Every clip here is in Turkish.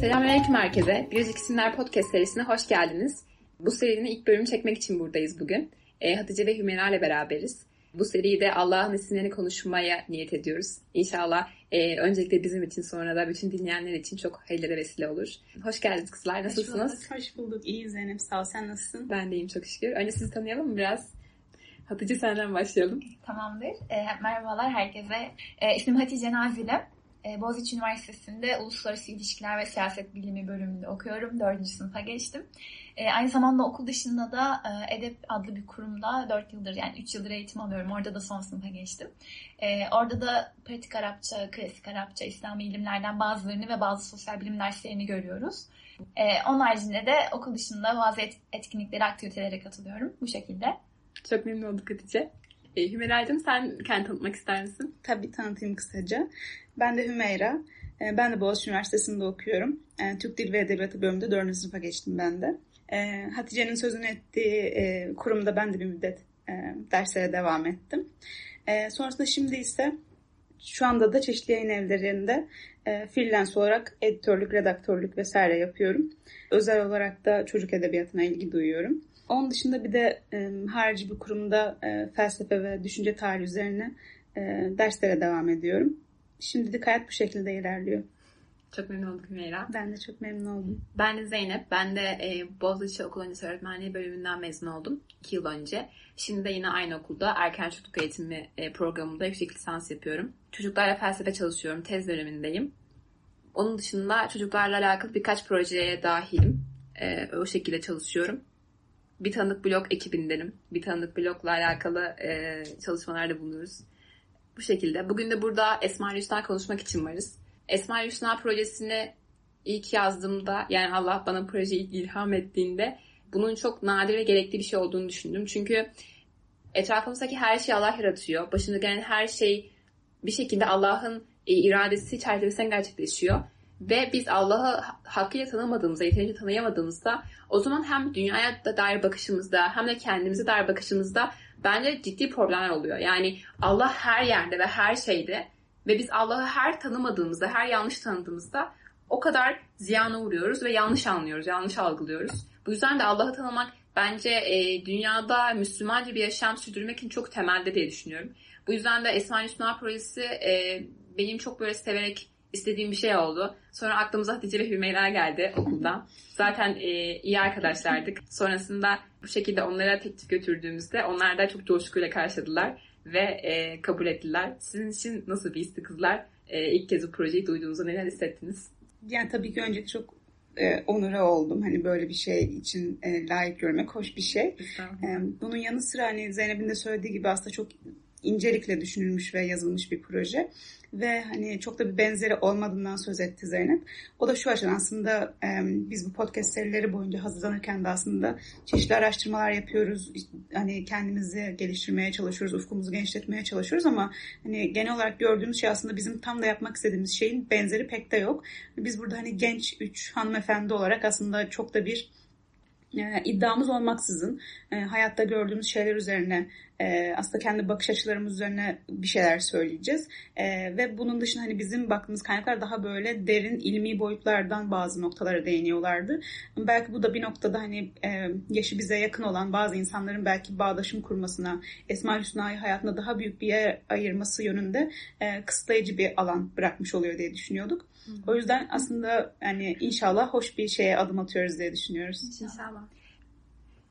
Selamünaleyküm herkese. Biricik İsimler Podcast serisine hoş geldiniz. Bu serinin ilk bölümü çekmek için buradayız bugün. E, Hatice ve Hümeyra ile beraberiz. Bu seride Allah'ın isimlerini konuşmaya niyet ediyoruz. İnşallah e, öncelikle bizim için sonra da bütün dinleyenler için çok hayırlara vesile olur. Hoş geldiniz kızlar. Nasılsınız? Hoş bulduk. Hoş bulduk. İyi Zeynep. Sağ ol. Sen nasılsın? Ben de iyiyim çok şükür. Önce sizi tanıyalım mı biraz? Hatice senden başlayalım. Tamamdır. E, merhabalar herkese. E, ismim Hatice Nazile. E, Boğaziçi Üniversitesi'nde Uluslararası İlişkiler ve Siyaset Bilimi bölümünde okuyorum. Dördüncü sınıfa geçtim. E, aynı zamanda okul dışında da e, EDEP adlı bir kurumda 4 yıldır yani 3 yıldır eğitim alıyorum. Orada da son sınıfa geçtim. E, orada da pratik Arapça, klasik Arapça, İslami ilimlerden bazılarını ve bazı sosyal bilim derslerini görüyoruz. E, onun haricinde de okul dışında bazı et, etkinliklere, aktivitelere katılıyorum. Bu şekilde. Çok memnun olduk Hatice. E, Hümeyra'cığım sen kendini tanıtmak ister misin? Tabii tanıtayım kısaca. Ben de Hümeyra. E, ben de Boğaziçi Üniversitesi'nde okuyorum. E, Türk Dil ve Edebiyatı bölümünde 4. sınıfa geçtim ben de. E, Hatice'nin sözünü ettiği kurumda ben de bir müddet derslere devam ettim. Sonrasında şimdi ise şu anda da çeşitli yayın evlerinde freelance olarak editörlük, redaktörlük vesaire yapıyorum. Özel olarak da çocuk edebiyatına ilgi duyuyorum. Onun dışında bir de e, harici bir kurumda e, felsefe ve düşünce tarihi üzerine e, derslere devam ediyorum. Şimdilik hayat bu şekilde ilerliyor. Çok memnun olduk Hümeyra. Ben de çok memnun oldum. Ben de Zeynep. Ben de e, Boğaziçi Okul Öncesi Öğretmenliği bölümünden mezun oldum 2 yıl önce. Şimdi de yine aynı okulda erken çocukluk eğitimi e, programında yüksek lisans yapıyorum. Çocuklarla felsefe çalışıyorum. Tez dönemindeyim. Onun dışında çocuklarla alakalı birkaç projeye dahilim. E, o şekilde çalışıyorum bir tanıdık blok ekibindenim. Bir tanıdık blokla alakalı e, çalışmalarda bulunuyoruz. Bu şekilde. Bugün de burada Esma Hüsna konuşmak için varız. Esma Hüsna projesini ilk yazdığımda yani Allah bana projeyi ilham ettiğinde bunun çok nadir ve gerekli bir şey olduğunu düşündüm. Çünkü etrafımızdaki her şeyi Allah yaratıyor. Başına gelen her şey bir şekilde Allah'ın e, iradesi çerçevesinde gerçekleşiyor. Ve biz Allah'ı hakkıyla tanımadığımızda, yeterince tanıyamadığımızda o zaman hem dünyaya da dair bakışımızda hem de kendimize dair bakışımızda bence ciddi problemler oluyor. Yani Allah her yerde ve her şeyde ve biz Allah'ı her tanımadığımızda, her yanlış tanıdığımızda o kadar ziyana uğruyoruz ve yanlış anlıyoruz, yanlış algılıyoruz. Bu yüzden de Allah'ı tanımak bence e, dünyada Müslümanca bir yaşam sürdürmek için çok temelde diye düşünüyorum. Bu yüzden de Esma Hüsna projesi e, benim çok böyle severek istediğim bir şey oldu. Sonra aklımıza Hatice ve Hümeyra geldi okuldan. Zaten e, iyi arkadaşlardık. Sonrasında bu şekilde onlara teklif götürdüğümüzde onlar da çok coşkuyla karşıladılar ve e, kabul ettiler. Sizin için nasıl bir histi kızlar? E, ilk kez bu projeyi duyduğunuzda neler hissettiniz? Yani tabii ki önce çok e, onura oldum. Hani böyle bir şey için e, layık görmek hoş bir şey. E, bunun yanı sıra hani Zeynep'in de söylediği gibi aslında çok incelikle düşünülmüş ve yazılmış bir proje ve hani çok da bir benzeri olmadığından söz etti Zeynep. O da şu açıdan aslında e, biz bu podcast serileri boyunca hazırlanırken de aslında çeşitli araştırmalar yapıyoruz. Hani kendimizi geliştirmeye çalışıyoruz, ufkumuzu genişletmeye çalışıyoruz ama hani genel olarak gördüğümüz şey aslında bizim tam da yapmak istediğimiz şeyin benzeri pek de yok. Biz burada hani genç üç hanımefendi olarak aslında çok da bir e, iddiamız olmaksızın e, hayatta gördüğümüz şeyler üzerine e, aslında kendi bakış açılarımız üzerine bir şeyler söyleyeceğiz. E, ve bunun dışında hani bizim baktığımız kaynaklar daha böyle derin ilmi boyutlardan bazı noktalara değiniyorlardı. Belki bu da bir noktada hani e, yaşı bize yakın olan bazı insanların belki bağdaşım kurmasına, Esma Hüsna'yı hayatında daha büyük bir yer ayırması yönünde e, kısıtlayıcı bir alan bırakmış oluyor diye düşünüyorduk. Hı. O yüzden aslında yani inşallah hoş bir şeye adım atıyoruz diye düşünüyoruz. İnşallah.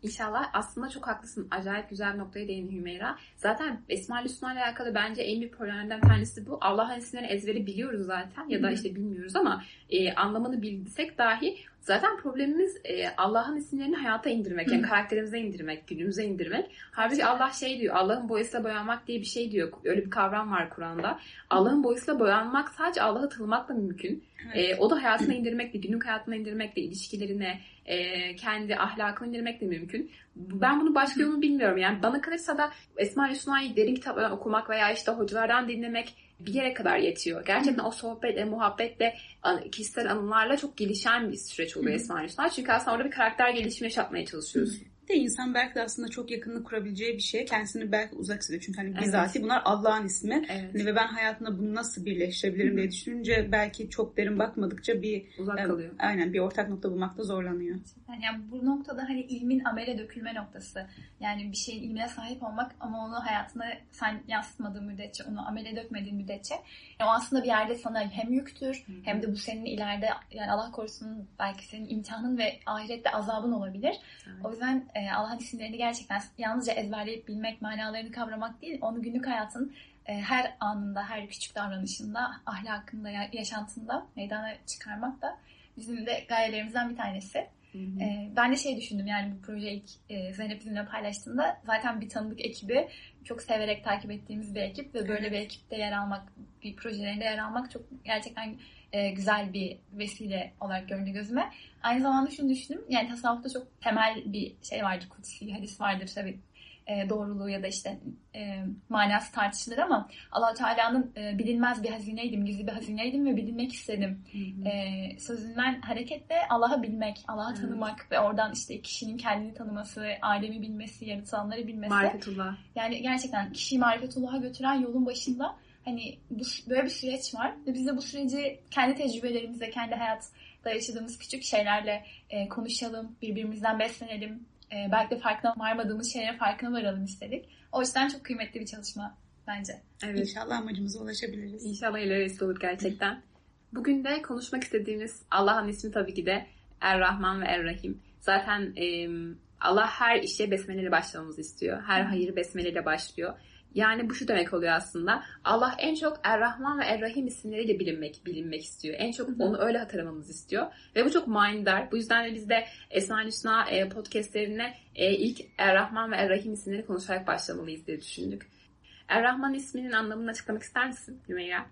İnşallah aslında çok haklısın. Acayip güzel bir noktaya değindi Hümeyra. Zaten Esma Hüsna ile alakalı bence en büyük problemlerden tanesi bu. Allah'ın isimlerini ezberi biliyoruz zaten ya da işte bilmiyoruz ama e, anlamını bilsek dahi zaten problemimiz e, Allah'ın isimlerini hayata indirmek. Yani karakterimize indirmek, günümüze indirmek. Halbuki Allah şey diyor, Allah'ın boyasıyla boyanmak diye bir şey diyor. Öyle bir kavram var Kur'an'da. Allah'ın boyasıyla boyanmak sadece Allah'ı tanımakla mümkün. Evet. E, o da hayatına indirmekle, günlük hayatına indirmekle, ilişkilerine, e, kendi ahlakını indirmek de mümkün. Ben bunu başka yolunu bilmiyorum. Yani bana kalırsa da Esma Hüsna'yı derin kitaplardan okumak veya işte hocalardan dinlemek bir yere kadar yetiyor. Gerçekten o sohbetle, muhabbetle, kişisel anılarla çok gelişen bir süreç oluyor Esma Hüsna. Çünkü aslında orada bir karakter gelişimi yaşatmaya çalışıyorsun. De insan belki de aslında çok yakınlık kurabileceği bir şey. Kendisini belki uzak hissediyor. Çünkü hani bizatihi evet. bunlar Allah'ın ismi. Evet. Hani ve ben hayatımda bunu nasıl birleştirebilirim diye düşününce belki çok derin bakmadıkça bir uzak kalıyor. Aynen bir ortak nokta bulmakta zorlanıyor. Yani bu noktada hani ilmin amele dökülme noktası. Yani bir şeyin ilmine sahip olmak ama onu hayatına sen yansıtmadığın müddetçe, onu amele dökmediğin müddetçe yani o aslında bir yerde sana hem yüktür Hı-hı. hem de bu senin ileride yani Allah korusun belki senin imtihanın ve ahirette azabın olabilir. Evet. O yüzden e, Allah'ın isimlerini gerçekten yalnızca ezberleyip bilmek, manalarını kavramak değil, onu günlük hayatın e, her anında, her küçük davranışında, ahlakında, yaşantında meydana çıkarmak da bizim de gayelerimizden bir tanesi. Hı hı. E, ben de şey düşündüm yani bu proje ilk e, Zeynep bizimle paylaştığında zaten bir tanıdık ekibi çok severek takip ettiğimiz bir ekip ve böyle bir ekipte yer almak, bir projelerinde yer almak çok gerçekten e, güzel bir vesile olarak göründü gözüme. Aynı zamanda şunu düşündüm. Yani tasavvufta çok temel bir şey vardır. Kutsi hadis vardır tabii e, doğruluğu ya da işte e, manası tartışılır ama allah Teala'nın e, bilinmez bir hazineydim, gizli bir hazineydim ve bilinmek istedim. E, sözünden hareketle Allah'ı bilmek, Allah'ı tanımak ve oradan işte kişinin kendini tanıması, alemi bilmesi, yaratılanları bilmesi. Marifetullah. Yani gerçekten kişiyi marifetullah'a götüren yolun başında hani bu, böyle bir süreç var ve biz de bu süreci kendi tecrübelerimizle, kendi hayatta yaşadığımız küçük şeylerle e, konuşalım, birbirimizden beslenelim, e, belki de farkına varmadığımız şeylerin farkına varalım istedik. O yüzden çok kıymetli bir çalışma bence. Evet. İnşallah amacımıza ulaşabiliriz. İnşallah ilerisi olur gerçekten. Bugün de konuşmak istediğimiz Allah'ın ismi tabii ki de Er-Rahman ve Er-Rahim. Zaten e, Allah her işe besmeleyle başlamamızı istiyor. Her hayır besmeleyle başlıyor. Yani bu şu demek oluyor aslında. Allah en çok Er-Rahman ve Er-Rahim isimleriyle bilinmek, bilinmek istiyor. En çok onu öyle hatırlamamızı istiyor. Ve bu çok manidar. Bu yüzden de biz de Esma Hüsna e, podcastlerine e, ilk Er-Rahman ve Er-Rahim isimleri konuşarak başlamalıyız diye düşündük. Er-Rahman isminin anlamını açıklamak ister misin Hümeyra?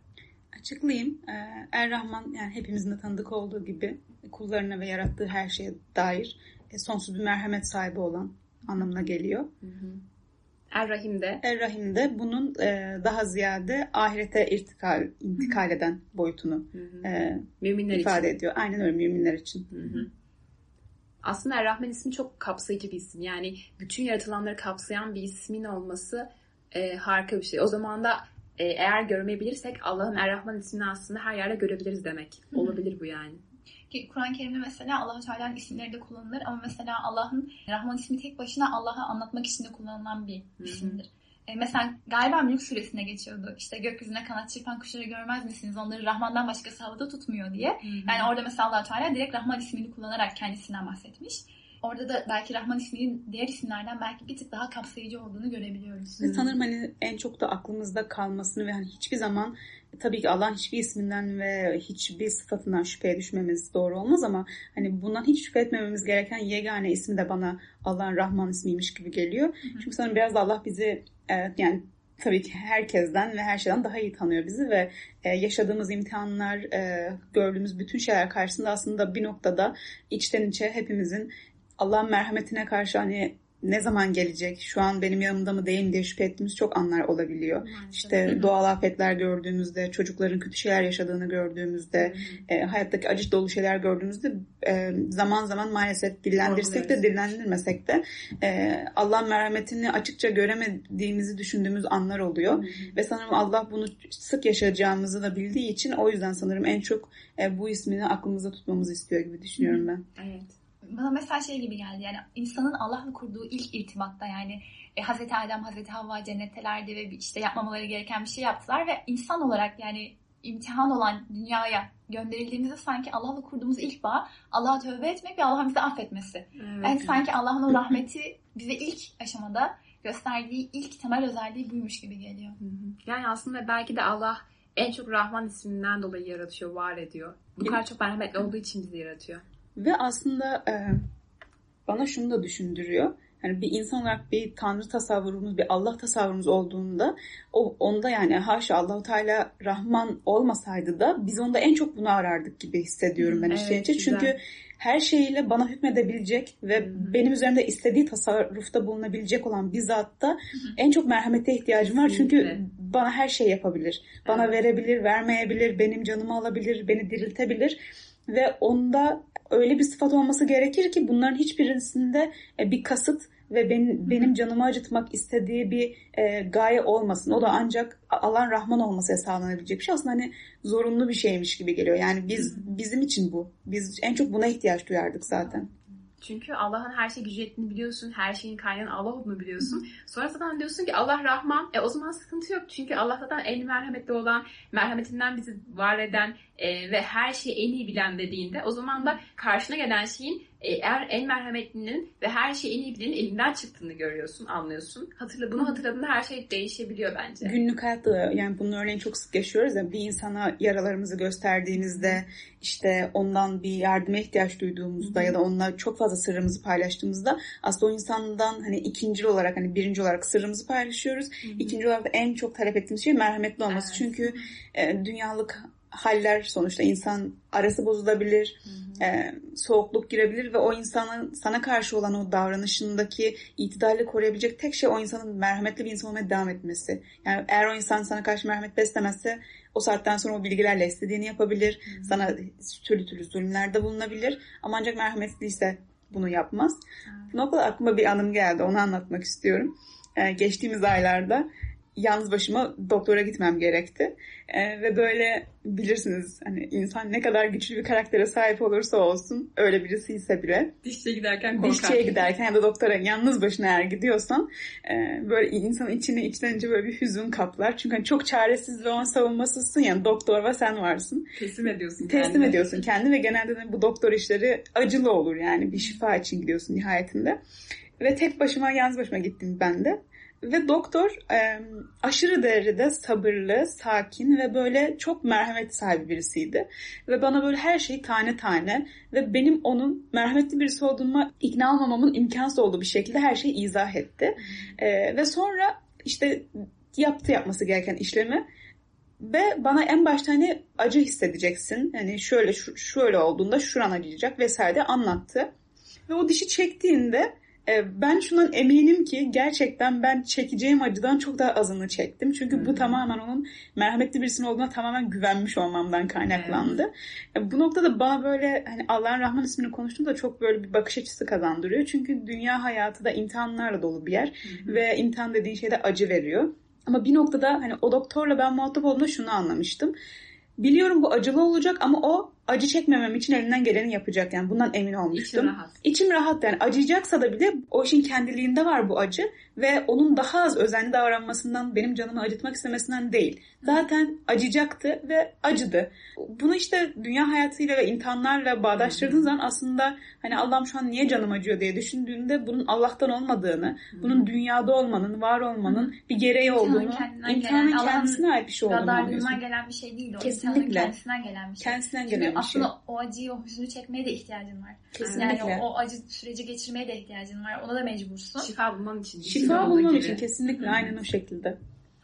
Açıklayayım. Ee, Er-Rahman yani hepimizin de tanıdık olduğu gibi kullarına ve yarattığı her şeye dair e, sonsuz bir merhamet sahibi olan anlamına geliyor. Hı hı. Er-Rahim'de. Er-Rahim'de bunun e, daha ziyade ahirete irtikal, intikal eden boyutunu E, müminler ifade için. ediyor. Aynen öyle müminler için. Hı hı. Aslında Er-Rahman ismi çok kapsayıcı bir isim. Yani bütün yaratılanları kapsayan bir ismin olması e, harika bir şey. O zaman da e, eğer görmeyebilirsek Allah'ın Er-Rahman ismini aslında her yerde görebiliriz demek. Hı hı. Olabilir bu yani. Ki Kur'an-ı Kerim'de mesela Allah-u Teala'nın isimleri de kullanılır ama mesela Allah'ın Rahman ismi tek başına Allah'ı anlatmak için de kullanılan bir isimdir. E, mesela galiba Mülk suresine geçiyordu. İşte gökyüzüne kanat çırpan kuşları görmez misiniz? Onları Rahman'dan başkası havada tutmuyor diye. Hı-hı. Yani orada mesela allah Teala direkt Rahman ismini kullanarak kendisinden bahsetmiş. Orada da belki Rahman isminin diğer isimlerden belki bir tık daha kapsayıcı olduğunu görebiliyoruz. Ve sanırım hani en çok da aklımızda kalmasını ve hani hiçbir zaman tabii ki Allah'ın hiçbir isminden ve hiçbir sıfatından şüpheye düşmemiz doğru olmaz ama hani bundan hiç şüphe etmememiz gereken yegane ismi de bana Allah'ın Rahman ismiymiş gibi geliyor. Hı hı. Çünkü sanırım biraz da Allah bizi evet, yani tabii ki herkesten ve her şeyden daha iyi tanıyor bizi ve e, yaşadığımız imtihanlar, e, gördüğümüz bütün şeyler karşısında aslında bir noktada içten içe hepimizin Allah'ın merhametine karşı hani ne zaman gelecek, şu an benim yanımda mı değil mi diye şüphe ettiğimiz çok anlar olabiliyor. Maalesef. İşte doğal afetler gördüğümüzde, çocukların kötü şeyler yaşadığını gördüğümüzde, e, hayattaki acı dolu şeyler gördüğümüzde e, zaman zaman maalesef dillendirsek de dillendirmesek de e, Allah'ın merhametini açıkça göremediğimizi düşündüğümüz anlar oluyor. Hı. Ve sanırım Allah bunu sık yaşayacağımızı da bildiği için o yüzden sanırım en çok e, bu ismini aklımızda tutmamızı istiyor gibi düşünüyorum ben. Evet bana mesela şey gibi geldi yani insanın Allah'la kurduğu ilk irtibatta yani e, Hazreti Adem, Hazreti Havva cennettelerdi ve işte yapmamaları gereken bir şey yaptılar ve insan olarak yani imtihan olan dünyaya gönderildiğimizde sanki Allah'la kurduğumuz ilk bağ Allah'a tövbe etmek ve Allah'ın bizi affetmesi. Evet. Yani sanki Allah'ın o rahmeti bize ilk aşamada gösterdiği ilk temel özelliği buymuş gibi geliyor. Yani aslında belki de Allah en çok Rahman isminden dolayı yaratıyor, var ediyor. Bu kadar çok merhametli olduğu için bizi yaratıyor. Ve aslında e, bana şunu da düşündürüyor. Yani bir insan olarak bir tanrı tasavvurumuz, bir Allah tasavvurumuz olduğunda o onda yani haşa Allahu Teala Rahman olmasaydı da biz onda en çok bunu arardık gibi hissediyorum ben evet, işte. Çünkü her şeyiyle bana hükmedebilecek ve hmm. benim üzerimde istediği tasarrufta bulunabilecek olan bir zatta en çok merhamete ihtiyacım var. Çünkü bana her şey yapabilir. Bana evet. verebilir, vermeyebilir, benim canımı alabilir, beni diriltebilir ve onda öyle bir sıfat olması gerekir ki bunların hiçbirisinde e, bir kasıt ve benim, benim canımı acıtmak istediği bir e, gaye olmasın. O da ancak alan Rahman olması sağlanabilecek bir şey. Aslında hani zorunlu bir şeymiş gibi geliyor. Yani biz bizim için bu. Biz en çok buna ihtiyaç duyardık zaten. Çünkü Allah'ın her şey gücü ettiğini biliyorsun. Her şeyin kaynağını Allah olduğunu biliyorsun. Sonra zaten diyorsun ki Allah Rahman. E o zaman sıkıntı yok. Çünkü Allah zaten en merhametli olan, merhametinden bizi var eden e, ve her şeyi en iyi bilen dediğinde o zaman da karşına gelen şeyin eğer en merhametlinin ve her şeyi en iyi bilenin elinden çıktığını görüyorsun, anlıyorsun. Hatırla, bunu hatırladığında her şey değişebiliyor bence. Günlük hayatta yani bunun örneğini çok sık yaşıyoruz ya bir insana yaralarımızı gösterdiğimizde işte ondan bir yardıma ihtiyaç duyduğumuzda ya da onunla çok fazla sırrımızı paylaştığımızda aslında o insandan hani ikinci olarak hani birinci olarak sırrımızı paylaşıyoruz. İkinci olarak da en çok talep ettiğimiz şey merhametli olması. Evet. Çünkü e, dünyalık haller sonuçta insan arası bozulabilir, e, soğukluk girebilir ve o insanın sana karşı olan o davranışındaki itidali koruyabilecek tek şey o insanın merhametli bir insan olmaya devam etmesi. Yani eğer o insan sana karşı merhamet beslemezse o saatten sonra o bilgilerle istediğini yapabilir, hı hı. sana türlü türlü zulümlerde bulunabilir ama ancak merhametliyse bunu yapmaz. Hı. Bu noktada aklıma bir anım geldi, onu anlatmak istiyorum. Ee, geçtiğimiz aylarda yalnız başıma doktora gitmem gerekti. E, ve böyle bilirsiniz hani insan ne kadar güçlü bir karaktere sahip olursa olsun öyle birisi ise bile. Dişçiye giderken korkar. Dişçiye giderken ya da doktora yalnız başına eğer gidiyorsan e, böyle insanın içini içten içe böyle bir hüzün kaplar. Çünkü hani çok çaresiz ve onun savunmasızsın yani doktor ve sen varsın. Teslim ediyorsun Teslim kendini. ediyorsun kendini ve genelde de bu doktor işleri acılı olur yani bir şifa için gidiyorsun nihayetinde. Ve tek başıma yalnız başıma gittim ben de. Ve doktor e, aşırı derecede sabırlı, sakin ve böyle çok merhamet sahibi birisiydi. Ve bana böyle her şeyi tane tane ve benim onun merhametli birisi olduğuma ikna olmamamın imkansız olduğu bir şekilde her şeyi izah etti. E, ve sonra işte yaptı yapması gereken işlemi ve bana en başta hani acı hissedeceksin. Hani şöyle şu, şöyle olduğunda şuran acıyacak vesaire anlattı. Ve o dişi çektiğinde ben şundan eminim ki gerçekten ben çekeceğim acıdan çok daha azını çektim. Çünkü hmm. bu tamamen onun merhametli birisinin olduğuna tamamen güvenmiş olmamdan kaynaklandı. Hmm. Bu noktada bana böyle hani Allah'ın Rahman ismini konuştuğumda çok böyle bir bakış açısı kazandırıyor. Çünkü dünya hayatı da imtihanlarla dolu bir yer hmm. ve imtihan dediğin şeyde acı veriyor. Ama bir noktada hani o doktorla ben muhatap olduğumda şunu anlamıştım. Biliyorum bu acılı olacak ama o acı çekmemem için elinden geleni yapacak yani bundan emin olmuştum. İçim rahat. İçim rahat yani acıyacaksa da bile o işin kendiliğinde var bu acı ve onun daha az özenli davranmasından benim canımı acıtmak istemesinden değil. Zaten acıyacaktı ve acıdı. Bunu işte dünya hayatıyla ve imtihanlarla bağdaştırdığın zaman aslında hani Allah'ım şu an niye canım acıyor diye düşündüğünde bunun Allah'tan olmadığını, bunun dünyada olmanın, var olmanın bir gereği olduğunu, imtihanın kendisine ait bir şey olduğunu anlıyorsun. gelen bir şey değil o. Kesinlikle. Kendisinden gelen bir şey. Kendisinden gelen bir şey. Aslında o acıyı, o hüznü çekmeye de ihtiyacın var. Kesinlikle. Yani o, o acı süreci geçirmeye de ihtiyacın var. Ona da mecbursun. Şifa bulman için. Şifa bulman için kesinlikle Hı-hı. aynen o şekilde.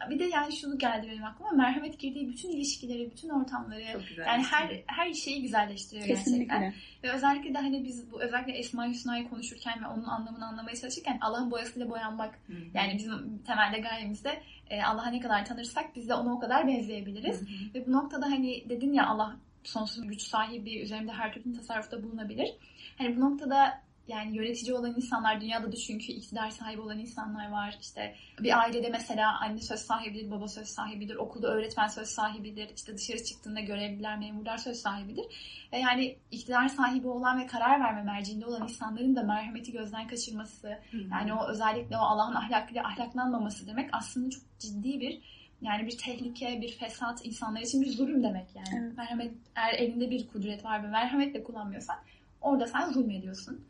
Bir de yani şunu geldi benim aklıma. Merhamet girdiği bütün ilişkileri, bütün ortamları yani her her şeyi güzelleştiriyor Kesinlikle. gerçekten. Ve özellikle de hani biz bu özellikle Esma Hüsna'yı konuşurken ve onun anlamını anlamaya çalışırken Allah'ın boyasıyla boyanmak Hı-hı. yani bizim temelde gayemizde e, Allah'a ne kadar tanırsak biz de ona o kadar benzeyebiliriz. Hı-hı. Ve bu noktada hani dedin ya Allah sonsuz güç sahibi, üzerinde her türlü tasarrufta bulunabilir. Hani bu noktada yani yönetici olan insanlar dünyada da çünkü iktidar sahibi olan insanlar var. İşte bir ailede mesela anne söz sahibidir, baba söz sahibidir, okulda öğretmen söz sahibidir, işte dışarı çıktığında görevliler, memurlar söz sahibidir. Ve yani iktidar sahibi olan ve karar verme merciinde olan insanların da merhameti gözden kaçırması, yani o özellikle o Allah'ın ahlakıyla ahlaklanmaması demek aslında çok ciddi bir yani bir tehlike, bir fesat insanlar için bir zulüm demek yani. Evet. Merhamet eğer elinde bir kudret var ve merhametle kullanmıyorsan orada sen zulmediyorsun.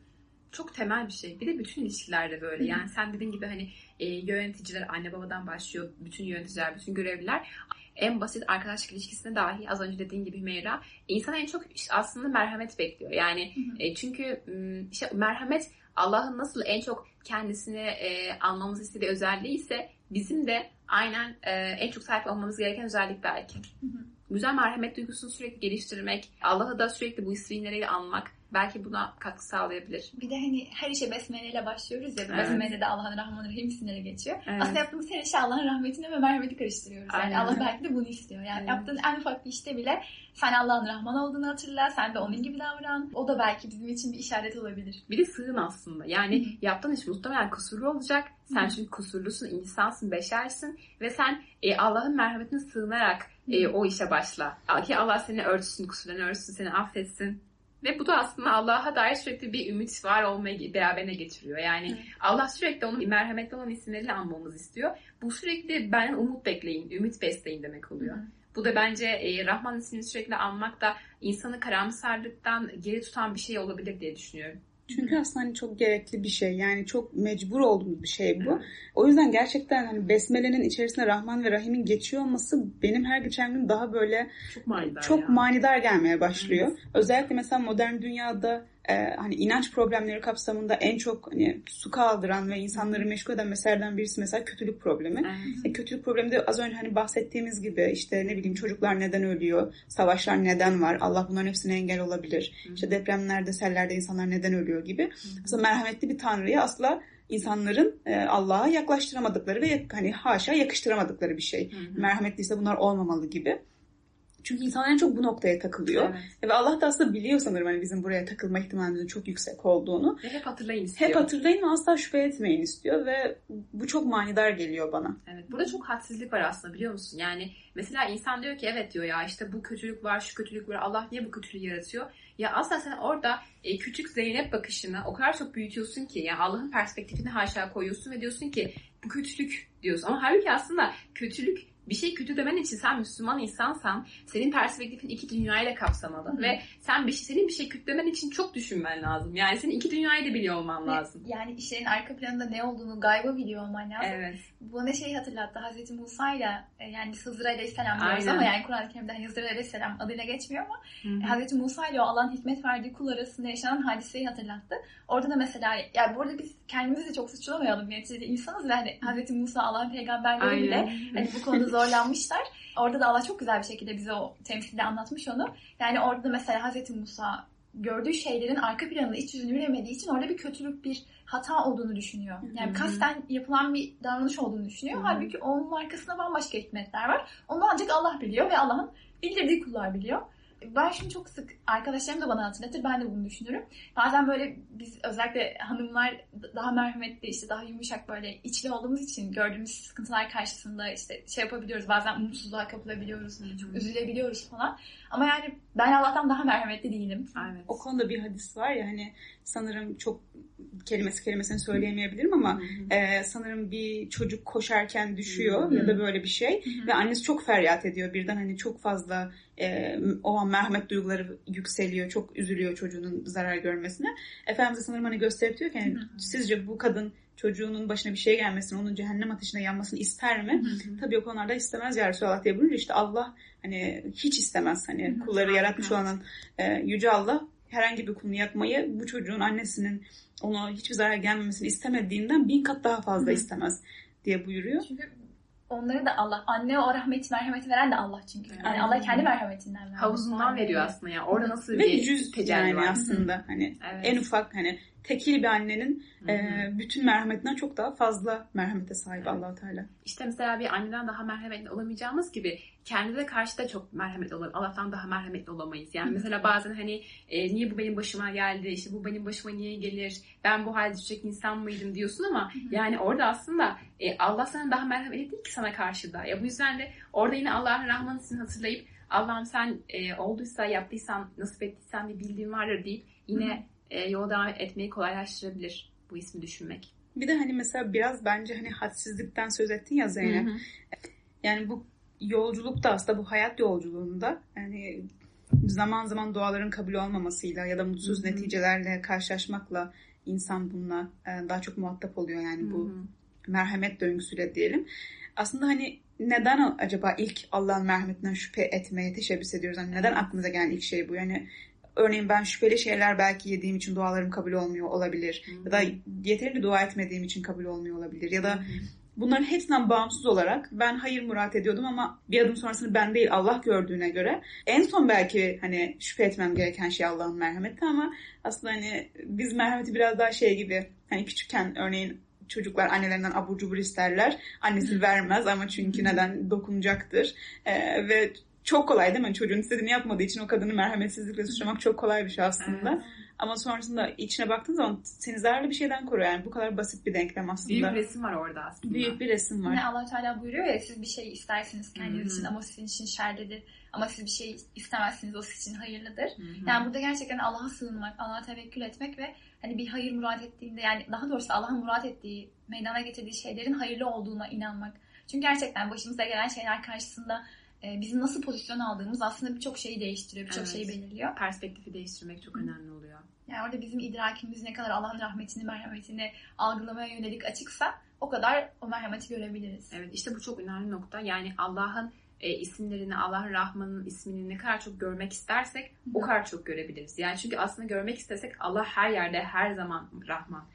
Çok temel bir şey. Bir de bütün ilişkilerde böyle. Yani sen dediğin gibi hani e, yöneticiler anne babadan başlıyor. Bütün yöneticiler, bütün görevliler en basit arkadaşlık ilişkisine dahi az önce dediğin gibi Meyra insan en çok işte aslında merhamet bekliyor. Yani E, çünkü işte merhamet Allah'ın nasıl en çok kendisine e, almamızı istediği özelliği ise bizim de aynen e, en çok sahip olmamız gereken özellik belki. Hı hı. Güzel merhamet duygusunu sürekli geliştirmek, Allah'ı da sürekli bu isimleriyle anmak belki buna katkı sağlayabilir. Bir de hani her işe besmeleyle başlıyoruz ya. Evet. Besmele'de Allah'ın Rahman Rahim isimleri geçiyor. Evet. Aslında yaptığımız her işe Allah'ın rahmetini ve merhameti karıştırıyoruz. Yani Aynen. Allah belki de bunu istiyor. Yani evet. yaptığın en ufak bir işte bile sen Allah'ın Rahman olduğunu hatırla. Sen de onun gibi davran. O da belki bizim için bir işaret olabilir. Bir de sığın aslında. Yani Hı-hı. yaptığın iş muhtemelen kusurlu olacak. Sen Hı-hı. çünkü kusurlusun, insansın, beşersin ve sen e, Allah'ın merhametine sığınarak e, o işe başla. Ki Allah seni örtsün, kusurlarını örtsün, seni affetsin. Ve bu da aslında Allah'a dair sürekli bir ümit var olmayı beraberine getiriyor. Yani evet. Allah sürekli onun merhametli olan isimleriyle anmamızı istiyor. Bu sürekli benden umut bekleyin, ümit besleyin demek oluyor. Hı. Bu da bence e, Rahman ismini sürekli anmak da insanı karamsarlıktan geri tutan bir şey olabilir diye düşünüyorum. Çünkü aslında hani çok gerekli bir şey. Yani çok mecbur olduğumuz bir şey bu. O yüzden gerçekten hani Besmele'nin içerisinde Rahman ve Rahim'in geçiyor olması benim her geçen gün daha böyle çok manidar, çok manidar gelmeye başlıyor. Evet. Özellikle mesela modern dünyada e, hani inanç problemleri kapsamında en çok hani su kaldıran ve insanları meşgul eden meselelerden birisi mesela kötülük problemi. Evet. E, kötülük problemi de az önce hani bahsettiğimiz gibi işte ne bileyim çocuklar neden ölüyor, savaşlar neden var, Allah bunların hepsine engel olabilir. Hı. İşte depremlerde, sellerde insanlar neden ölüyor gibi. Hı. Aslında merhametli bir tanrıyı asla insanların e, Allah'a yaklaştıramadıkları ve hani haşa yakıştıramadıkları bir şey. Hı hı. Merhametliyse bunlar olmamalı gibi. Çünkü insan en çok bu noktaya takılıyor. Evet. Ve Allah da aslında biliyor sanırım hani bizim buraya takılma ihtimalimizin çok yüksek olduğunu. Ve hep hatırlayın istiyor. Hep hatırlayın ve asla şüphe etmeyin istiyor ve bu çok manidar geliyor bana. Evet. Burada çok hadsizlik var aslında biliyor musun? Yani mesela insan diyor ki evet diyor ya işte bu kötülük var, şu kötülük var. Allah niye bu kötülüğü yaratıyor? Ya aslında sen orada e, küçük Zeynep bakışını o kadar çok büyütüyorsun ki yani Allah'ın perspektifini haşa koyuyorsun ve diyorsun ki bu kötülük diyorsun. Ama halbuki aslında kötülük bir şey kötü demen için sen Müslüman insansan senin perspektifin iki dünyayla kapsamalı Hı. ve sen bir şey, senin bir şey kötü demen için çok düşünmen lazım. Yani senin iki dünyayı da biliyor olman lazım. Yani işlerin arka planında ne olduğunu gayba biliyor olman lazım. Evet. Bu ne şeyi hatırlattı Hazreti Musa ile e, yani Hızır Aleyhisselam diyoruz ama yani Kur'an-ı Kerim'de Hızır Aleyhisselam adıyla geçmiyor ama Hı. Hazreti Musa ile o Allah'ın hikmet verdiği kul arasında yaşanan hadiseyi hatırlattı. Orada da mesela yani bu arada biz kendimizi de çok suçlamayalım. Neticede insanız ve hani Hazreti Musa Allah'ın peygamberleri Aynen. bile hani bu konuda zorlanmışlar. Orada da Allah çok güzel bir şekilde bize o temsilde anlatmış onu. Yani orada da mesela Hazreti Musa gördüğü şeylerin arka planını iç yüzünü bilemediği için orada bir kötülük, bir hata olduğunu düşünüyor. Yani Hı-hı. kasten yapılan bir davranış olduğunu düşünüyor. Hı-hı. Halbuki onun arkasında bambaşka hikmetler var. Onu ancak Allah biliyor ve Allah'ın bildirdiği kullar biliyor ben şimdi çok sık arkadaşlarım da bana hatırlatır. Ben de bunu düşünürüm. Bazen böyle biz özellikle hanımlar daha merhametli işte daha yumuşak böyle içli olduğumuz için gördüğümüz sıkıntılar karşısında işte şey yapabiliyoruz. Bazen umutsuzluğa kapılabiliyoruz. Çok üzülebiliyoruz falan. Ama yani ben Allah'tan daha merhametli değilim. Evet. O konuda bir hadis var ya hani sanırım çok kelimesi kelimesini söyleyemeyebilirim ama e, sanırım bir çocuk koşarken düşüyor ya da böyle bir şey ve annesi çok feryat ediyor birden hani çok fazla e, o an merhamet duyguları yükseliyor çok üzülüyor çocuğunun zarar görmesine. Efendimiz sanırım hani gösterip diyor ki hani, sizce bu kadın çocuğunun başına bir şey gelmesini, onun cehennem ateşinde yanmasını ister mi? Hı hı. Tabii o konularda istemez ya Resulallah diye buyurunca işte Allah hani hiç istemez. Hani hı kulları yaratmış olan e, Yüce Allah herhangi bir kulunu yakmayı bu çocuğun annesinin ona hiçbir zarar gelmemesini istemediğinden bin kat daha fazla istemez diye buyuruyor. Çünkü onları da Allah, anne o rahmeti, merhameti veren de Allah çünkü. Yani Aynen. Allah kendi merhametinden veriyor. Havuzundan veriyor aslında ya. Orada nasıl Ve bir yüz tecelli yani var. aslında. Hani evet. en ufak hani tekil bir annenin e, bütün merhametinden çok daha fazla merhamete sahip evet. allah Teala. İşte mesela bir anneden daha merhametli olamayacağımız gibi kendimize karşı da çok merhametli olalım. Allah'tan daha merhametli olamayız. Yani mesela bazen hani e, niye bu benim başıma geldi, işte bu benim başıma niye gelir, ben bu halde düşecek insan mıydım diyorsun ama yani orada aslında e, Allah sana daha merhametli değil ki sana karşı da. Ya bu yüzden de orada yine Allah'ın rahmanısını hatırlayıp Allah'ım sen e, olduysa, yaptıysan, nasip ettiysen bir bildiğin vardır deyip yine e, yola devam etmeyi kolaylaştırabilir bu ismi düşünmek. Bir de hani mesela biraz bence hani hadsizlikten söz ettin ya Zeynep. Hı hı. Yani bu yolculukta aslında bu hayat yolculuğunda yani zaman zaman duaların kabul olmamasıyla ya da mutsuz hı hı. neticelerle karşılaşmakla insan bununla e, daha çok muhatap oluyor yani bu hı hı. merhamet döngüsüyle diyelim. Aslında hani neden acaba ilk Allah'ın merhametinden şüphe etmeye teşebbüs ediyoruz? Yani neden aklımıza gelen ilk şey bu? Yani örneğin ben şüpheli şeyler belki yediğim için dualarım kabul olmuyor olabilir. Hı-hı. Ya da yeterince dua etmediğim için kabul olmuyor olabilir. Ya da bunların hepsinden bağımsız olarak ben hayır murat ediyordum ama bir adım sonrasını ben değil Allah gördüğüne göre en son belki hani şüphe etmem gereken şey Allah'ın merhameti ama aslında hani biz merhameti biraz daha şey gibi hani küçükken örneğin çocuklar annelerinden abur cubur isterler. Annesi vermez ama çünkü neden dokunacaktır. Ee, ve çok kolay değil mi? Çocuğun istediğini yapmadığı için o kadını merhametsizlikle suçlamak çok kolay bir şey aslında. Evet. Ama sonrasında içine baktığın zaman seni zararlı bir şeyden koruyor. Yani bu kadar basit bir denklem aslında. Büyük bir resim var orada aslında. Büyük bir resim var. Yine Allah Teala buyuruyor ya siz bir şey istersiniz kendiniz hmm. için ama sizin için şerlidir. Ama siz bir şey istemezsiniz o sizin için hayırlıdır. Hmm. Yani burada gerçekten Allah'a sığınmak, Allah'a tevekkül etmek ve hani bir hayır murat ettiğinde yani daha doğrusu Allah'ın murat ettiği, meydana getirdiği şeylerin hayırlı olduğuna inanmak. Çünkü gerçekten başımıza gelen şeyler karşısında e, bizim nasıl pozisyon aldığımız aslında birçok şeyi değiştiriyor, birçok evet. şeyi belirliyor. Perspektifi değiştirmek çok önemli oluyor. Yani orada bizim idrakimiz ne kadar Allah'ın rahmetini, merhametini algılamaya yönelik açıksa o kadar o merhameti görebiliriz. Evet işte bu çok önemli nokta. Yani Allah'ın e, isimlerini, Allah'ın Rahman'ın ismini ne kadar çok görmek istersek Hı. o kadar çok görebiliriz. Yani çünkü aslında görmek istesek Allah her yerde, her zaman Rahman.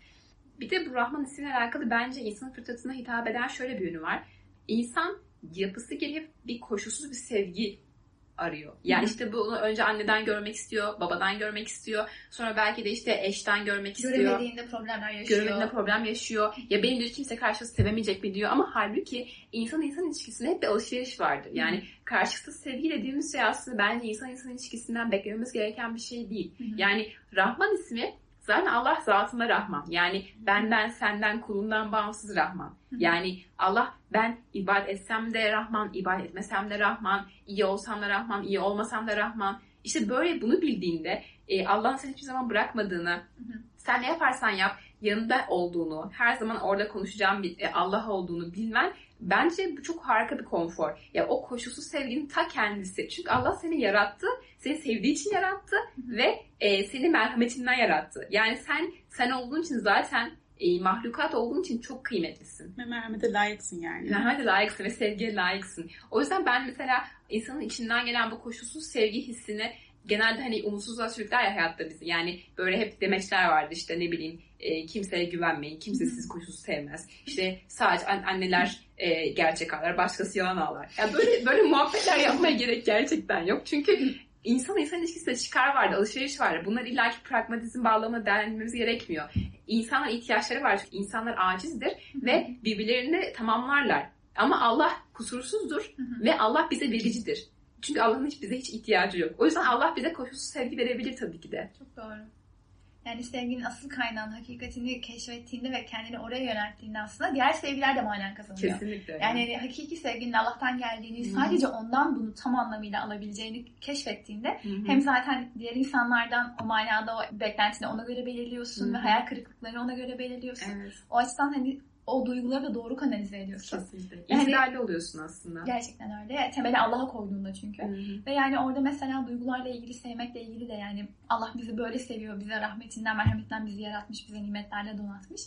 Bir de bu Rahman ismiyle alakalı bence insan fıtratına hitap eden şöyle bir yönü var. İnsan yapısı gelip bir koşulsuz bir sevgi arıyor. Yani Hı-hı. işte bunu önce anneden görmek istiyor, babadan görmek istiyor. Sonra belki de işte eşten görmek istiyor. Göremediğinde problemler yaşıyor. Göremediğinde problem yaşıyor. Ya benim diyor kimse karşısı sevemeyecek mi diyor. Ama halbuki insan insan ilişkisinde hep bir alışveriş vardır. Yani Hı-hı. sevgi dediğimiz şey aslında bence insan insan ilişkisinden beklememiz gereken bir şey değil. Hı-hı. Yani Rahman ismi Zaten Allah zatında Rahman. Yani benden, senden, kulundan bağımsız Rahman. Yani Allah ben ibadet etsem de Rahman, ibadet etmesem de Rahman, iyi olsam da Rahman, iyi olmasam da Rahman. İşte böyle bunu bildiğinde e, Allah'ın seni hiçbir zaman bırakmadığını, sen ne yaparsan yap yanında olduğunu, her zaman orada konuşacağım bir e, Allah olduğunu bilmen bence bu çok harika bir konfor. Ya o koşulsuz sevginin ta kendisi. Çünkü Allah seni yarattı, seni sevdiği için yarattı ve e, seni merhametinden yarattı. Yani sen sen olduğun için zaten e, mahlukat olduğun için çok kıymetlisin. Ve merhamete layıksın yani. Merhamete layıksın ve sevgiye layıksın. O yüzden ben mesela insanın içinden gelen bu koşulsuz sevgi hissini genelde hani umutsuzluğa sürükler ya hayatta bizi. Yani böyle hep demeçler vardı işte ne bileyim e, kimseye güvenmeyin, kimse siz koşulsuz sevmez. İşte sadece anneler e, gerçek ağlar, başkası yalan ağlar. Yani böyle böyle muhabbetler yapmaya gerek gerçekten yok. Çünkü insan insan ilişkisinde çıkar vardı, alışveriş vardı. Bunlar illaki pragmatizm bağlamına değerlendirmemiz gerekmiyor. İnsanlar ihtiyaçları var çünkü insanlar acizdir ve birbirlerini tamamlarlar. Ama Allah kusursuzdur ve Allah bize vericidir. Çünkü Allah'ın hiç bize hiç ihtiyacı yok. O yüzden Allah bize koşulsuz sevgi verebilir tabii ki de. Çok doğru. Yani sevginin asıl kaynağının hakikatini keşfettiğinde ve kendini oraya yönelttiğinde aslında diğer sevgiler de manen kazanıyor. Kesinlikle. Yani hani hakiki sevginin Allah'tan geldiğini, Hı-hı. sadece ondan bunu tam anlamıyla alabileceğini keşfettiğinde Hı-hı. hem zaten diğer insanlardan o manada o beklentini ona göre belirliyorsun Hı-hı. ve hayal kırıklıklarını ona göre belirliyorsun. Evet. O açıdan hani o duyguları da doğru kanalize ediyorsun. Kesinlikle. Yani, oluyorsun aslında. Gerçekten öyle. Temeli Allah'a koyduğunda çünkü. Hı-hı. Ve yani orada mesela duygularla ilgili sevmekle ilgili de yani Allah bizi böyle seviyor. Bize rahmetinden, merhametinden bizi yaratmış. Bize nimetlerle donatmış.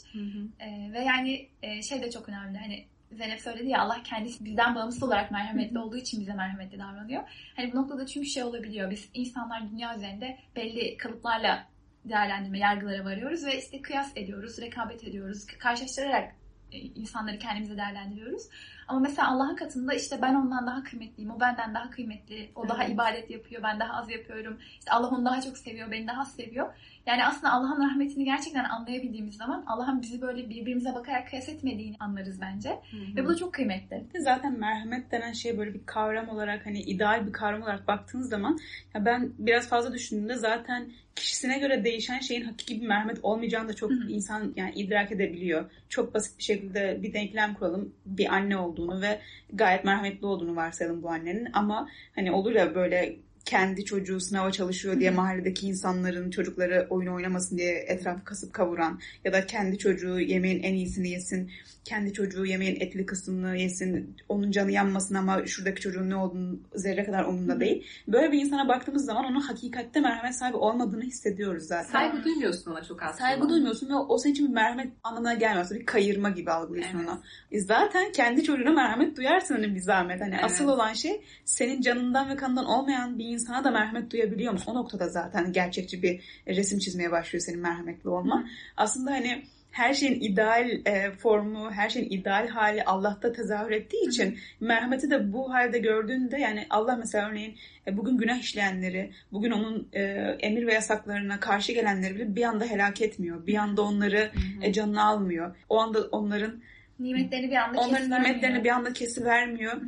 Ee, ve yani e, şey de çok önemli. Hani Zeynep söyledi ya Allah kendisi bizden bağımsız olarak merhametli olduğu için bize merhametli davranıyor. Hani bu noktada çünkü şey olabiliyor. Biz insanlar dünya üzerinde belli kalıplarla değerlendirme, yargılara varıyoruz ve işte kıyas ediyoruz, rekabet ediyoruz, karşılaştırarak e, insanları kendimize değerlendiriyoruz. Ama mesela Allah'ın katında işte ben ondan daha kıymetliyim, o benden daha kıymetli, o daha ibadet yapıyor, ben daha az yapıyorum. İşte Allah onu daha çok seviyor, beni daha seviyor. Yani aslında Allah'ın rahmetini gerçekten anlayabildiğimiz zaman Allah'ın bizi böyle birbirimize bakarak kıyas etmediğini anlarız bence. Hı-hı. Ve bu da çok kıymetli. Zaten merhamet denen şey böyle bir kavram olarak hani ideal bir kavram olarak baktığınız zaman ya ben biraz fazla düşündüğümde zaten kişisine göre değişen şeyin hakiki bir merhamet olmayacağını da çok Hı-hı. insan yani idrak edebiliyor. Çok basit bir şekilde bir denklem kuralım. Bir anne olduğunu ve gayet merhametli olduğunu varsayalım bu annenin ama hani olur ya böyle kendi çocuğu sınava çalışıyor diye mahalledeki insanların çocukları oyun oynamasın diye etrafı kasıp kavuran ya da kendi çocuğu yemeğin en iyisini yesin, kendi çocuğu yemeğin etli kısmını yesin, onun canı yanmasın ama şuradaki çocuğun ne olduğunu zerre kadar umurunda değil. Böyle bir insana baktığımız zaman onun hakikatte merhamet sahibi olmadığını hissediyoruz zaten. Saygı duymuyorsun ona çok aslında. Saygı duymuyorsun ve o senin için bir merhamet anlamına gelmiyor. Bir kayırma gibi algılıyorsun evet. ona. E zaten kendi çocuğuna merhamet duyarsın hani bir zahmet. Hani evet. asıl olan şey senin canından ve kanından olmayan bir insana da merhamet duyabiliyor musun? O noktada zaten gerçekçi bir resim çizmeye başlıyor senin merhametli olman. Aslında hani her şeyin ideal e, formu, her şeyin ideal hali Allah'ta tezahür ettiği için Hı-hı. merhameti de bu halde gördüğünde yani Allah mesela örneğin e, bugün günah işleyenleri, bugün onun e, emir ve yasaklarına karşı gelenleri bile bir anda helak etmiyor. Bir anda onları e, canına almıyor. O anda onların nimetlerini bir anda onların nimetlerini bir anda kesivermiyor.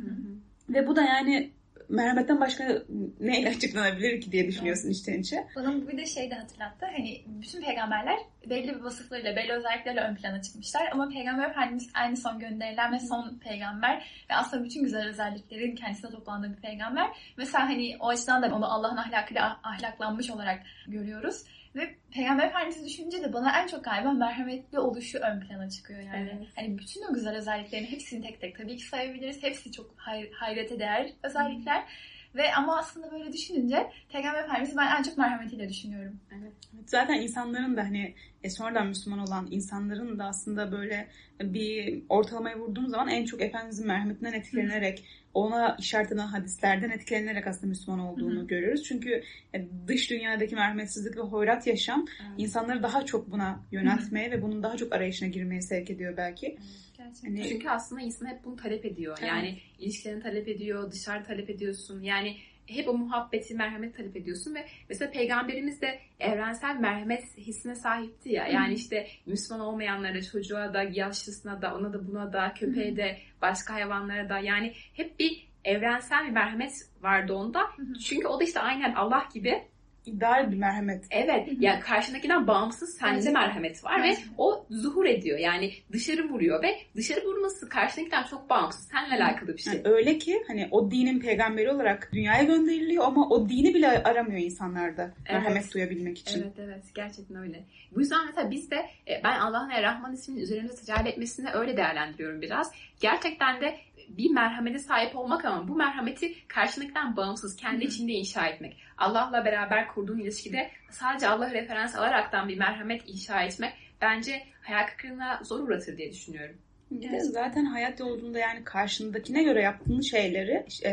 Ve bu da yani merhametten başka neyle açıklanabilir ki diye düşünüyorsun evet. içten içe. Bana bir de şey de hatırlattı. Hani bütün peygamberler belli bir vasıflarıyla, belli özelliklerle ön plana çıkmışlar. Ama peygamber Efendimiz aynı son gönderilen ve son peygamber. Ve aslında bütün güzel özelliklerin kendisine toplandığı bir peygamber. Mesela hani o açıdan da onu Allah'ın ahlakıyla ahlaklanmış olarak görüyoruz. Ve Peygamber Efendimiz'i düşününce de bana en çok galiba merhametli oluşu ön plana çıkıyor yani. Evet. Hani bütün o güzel özelliklerin hepsini tek tek tabii ki sayabiliriz. Hepsi çok hay- hayrete değer özellikler. Hmm. Ve ama aslında böyle düşününce Peygamber Efendimiz'i ben en çok merhametiyle düşünüyorum. Evet. Zaten insanların da hani e, sonradan Müslüman olan insanların da aslında böyle bir ortalamaya vurduğum zaman en çok Efendimiz'in merhametinden etkilenerek ona işaret eden hadislerden etkilenerek aslında Müslüman olduğunu Hı-hı. görüyoruz. Çünkü e, dış dünyadaki merhametsizlik ve hoyrat yaşam evet. insanları daha çok buna yöneltmeye Hı-hı. ve bunun daha çok arayışına girmeye sevk ediyor belki. Evet. Hani... Çünkü aslında insan hep bunu talep ediyor. Evet. Yani ilişkilerini talep ediyor, dışarı talep ediyorsun. Yani hep o muhabbeti, merhamet talep ediyorsun ve mesela peygamberimiz de evrensel merhamet hissine sahipti ya. Yani işte Müslüman olmayanlara, çocuğa da, yaşlısına da, ona da, buna da, köpeğe de, başka hayvanlara da yani hep bir evrensel bir merhamet vardı onda. Çünkü o da işte aynen Allah gibi ideal bir merhamet. Evet. ya yani karşındakinden bağımsız sende merhamet var ve o zuhur ediyor. Yani dışarı vuruyor ve dışarı vurması karşındakinden çok bağımsız. Seninle alakalı bir şey. Yani öyle ki hani o dinin peygamberi olarak dünyaya gönderiliyor ama o dini bile aramıyor insanlarda. Evet. Merhamet duyabilmek için. Evet evet. Gerçekten öyle. Bu yüzden mesela biz de e, ben Allah'ın Rahman isminin üzerimize tecelli etmesini öyle değerlendiriyorum biraz. Gerçekten de bir merhamete sahip olmak ama bu merhameti karşındakinden bağımsız, kendi içinde inşa etmek. Allah'la beraber kurduğun ilişkide sadece Allah referans alaraktan bir merhamet inşa etmek bence hayal kırıklığına zor uğratır diye düşünüyorum. Evet. Zaten hayat yolunda yani karşındakine göre yaptığın şeyleri e,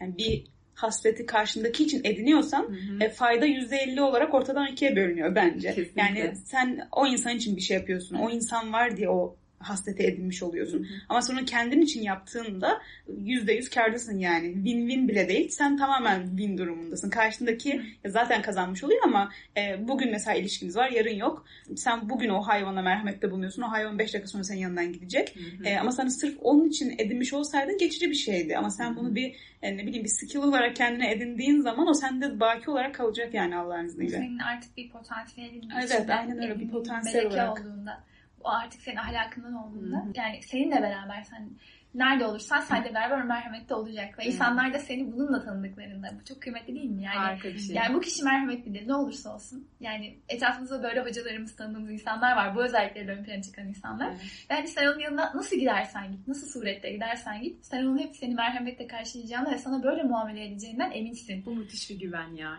yani bir hasreti karşındaki için ediniyorsan hı hı. E, fayda %50 olarak ortadan ikiye bölünüyor bence. Kesinlikle. Yani sen o insan için bir şey yapıyorsun. O insan var diye o hasrete edinmiş oluyorsun. Hı hı. Ama sonra kendin için yaptığında yüzde yüz kardasın yani. Win-win bile değil. Sen tamamen win durumundasın. Karşındaki hı. zaten kazanmış oluyor ama e, bugün mesela ilişkiniz var, yarın yok. Sen bugün o hayvana merhamette bulunuyorsun. O hayvan beş dakika sonra senin yanından gidecek. Hı hı. E, ama sana sırf onun için edinmiş olsaydın geçici bir şeydi. Ama sen bunu bir e, ne bileyim bir skill olarak kendine edindiğin zaman o sende baki olarak kalacak yani Allah'ın izniyle. Senin artık bir potansiyelin Evet, aynen öyle bir potansiyel olarak. olduğunda o artık senin ahlakından olduğunda Hı-hı. yani seninle beraber sen nerede olursan sen de beraber merhametli olacak ve Hı-hı. insanlar da seni bununla tanıdıklarında bu çok kıymetli değil mi? Yani, Harika bir şey. Yani bu kişi merhametlidir ne olursa olsun. Yani etrafımızda böyle hocalarımız tanıdığımız insanlar var. Bu özellikleri ön plana çıkan insanlar. Hı-hı. Ve hani sen onun yanına nasıl gidersen git, nasıl surette gidersen git sen onun hep seni merhametle karşılayacağını ve sana böyle muamele edeceğinden eminsin. Bu müthiş bir güven ya.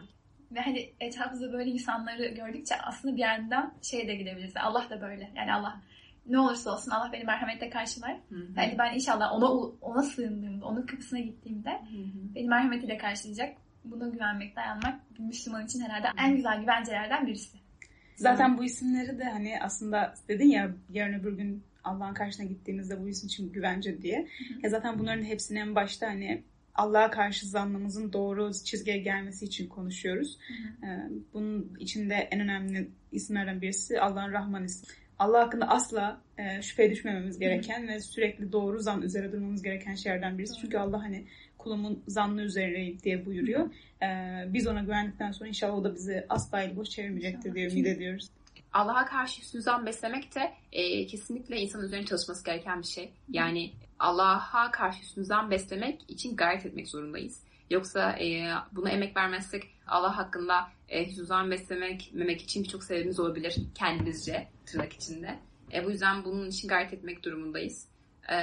Ve hani etrafımızda böyle insanları gördükçe aslında bir yandan şeye de gidebiliriz. Allah da böyle. Yani Allah ne olursa olsun Allah beni merhametle karşılar. Hı hı. Yani ben inşallah ona ona sığındığımda, onun kapısına gittiğimde hı hı. beni merhametiyle karşılayacak. Buna güvenmek, dayanmak bir Müslüman için herhalde hı. en güzel güvencelerden birisi. Zaten bu isimleri de hani aslında dedin ya yarın öbür gün Allah'ın karşısına gittiğimizde bu isim için güvence diye. Hı hı. Ya zaten bunların hepsini en başta hani Allah'a karşı zannımızın doğru çizgiye gelmesi için konuşuyoruz. Hı hı. Ee, bunun içinde en önemli isimlerden birisi Allah'ın Rahman ismi. Allah hakkında asla e, şüpheye düşmememiz gereken hı ve sürekli doğru zan üzere durmamız gereken şeylerden birisi. Hı. Çünkü Allah hani kulumun zannı üzerine diye buyuruyor. Hı. Ee, biz ona güvendikten sonra inşallah o da bizi asla el boş çevirmeyecektir diye ümit ediyoruz. Allah'a karşı hüsnü beslemek de e, kesinlikle insan üzerine çalışması gereken bir şey. Yani Allah'a karşı hüsnü beslemek için gayret etmek zorundayız. Yoksa e, buna emek vermezsek Allah hakkında e, hüsnü beslemek memek için birçok sebebimiz olabilir kendimizce tırnak içinde. E, bu yüzden bunun için gayret etmek durumundayız. E,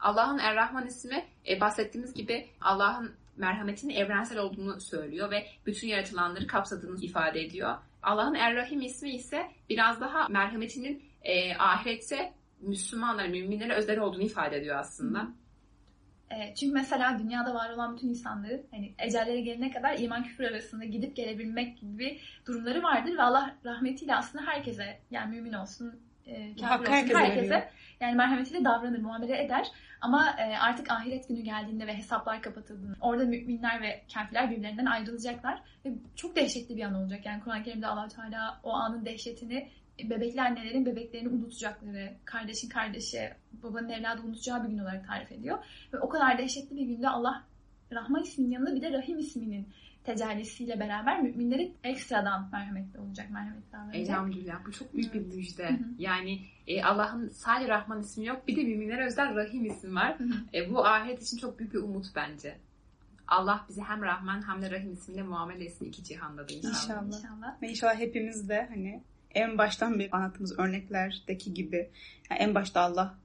Allah'ın Er-Rahman ismi e, bahsettiğimiz gibi Allah'ın merhametinin evrensel olduğunu söylüyor ve bütün yaratılanları kapsadığını ifade ediyor. Allah'ın Er-Rahim ismi ise biraz daha merhametinin e, ahirette Müslümanlara, müminlere özel olduğunu ifade ediyor aslında. E, çünkü mesela dünyada var olan bütün insanları hani ecelleri gelene kadar iman küfür arasında gidip gelebilmek gibi durumları vardır ve Allah rahmetiyle aslında herkese yani mümin olsun e, kafir olsun, herkese herkese yani merhametiyle davranır, muamele eder. Ama e, artık ahiret günü geldiğinde ve hesaplar kapatıldığında orada müminler ve kafirler birbirlerinden ayrılacaklar. Ve çok dehşetli bir an olacak. Yani Kur'an-ı Kerim'de allah Teala o anın dehşetini bebekli annelerin bebeklerini unutacakları, kardeşin kardeşi, babanın evladı unutacağı bir gün olarak tarif ediyor. Ve o kadar dehşetli bir günde Allah Rahman isminin yanında bir de Rahim isminin tecellisiyle beraber müminleri ekstradan merhametli olacak, merhametli davranacak. Elhamdülillah bu çok büyük Evet. bir müjde. Hı hı. Yani e, Allah'ın sadece Rahman ismi yok bir de müminlere özel Rahim ismi var. Hı hı. E, bu ahiret için çok büyük bir umut bence. Allah bizi hem Rahman hem de Rahim ismiyle muamele etsin iki cihanda da inşallah. İnşallah. İnşallah. Ve inşallah hepimiz de hani en baştan beri anlattığımız örneklerdeki gibi yani en başta Allah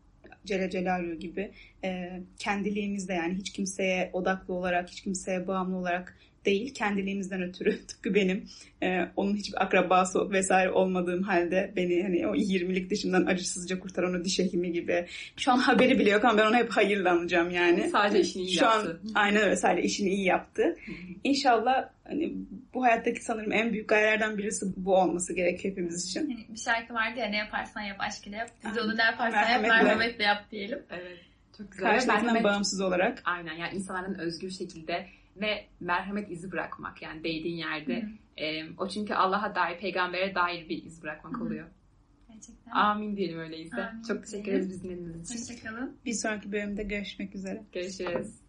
Celle Celaluhu gibi e, kendiliğimizde yani hiç kimseye odaklı olarak hiç kimseye bağımlı olarak değil kendiliğimizden ötürü tıpkı benim e, onun hiçbir akrabası vesaire olmadığım halde beni hani o 20'lik dışımdan acısızca kurtaran o diş hekimi gibi şu an haberi bile yok ama ben ona hep hayırla anacağım yani. Sadece işini iyi Şu an yaptı. aynen öyle sadece işini iyi yaptı. İnşallah hani bu hayattaki sanırım en büyük gayelerden birisi bu olması gerekiyor hepimiz için. Hani bir şarkı vardı ya ne yaparsan yap aşk ile yap. Biz de onu ne yaparsan yap Merhametle. merhametle yap diyelim. Evet. Çok güzel. Karşıdakinden bağımsız olarak. Aynen yani insanların özgür şekilde ve merhamet izi bırakmak yani değdiğin yerde. Hı. E, o çünkü Allah'a dair, peygambere dair bir iz bırakmak Hı oluyor. Gerçekten. Amin diyelim öyleyse. Amin Çok teşekkür ederiz bizim için. Hoşçakalın. Bir sonraki bölümde görüşmek üzere. Görüşürüz.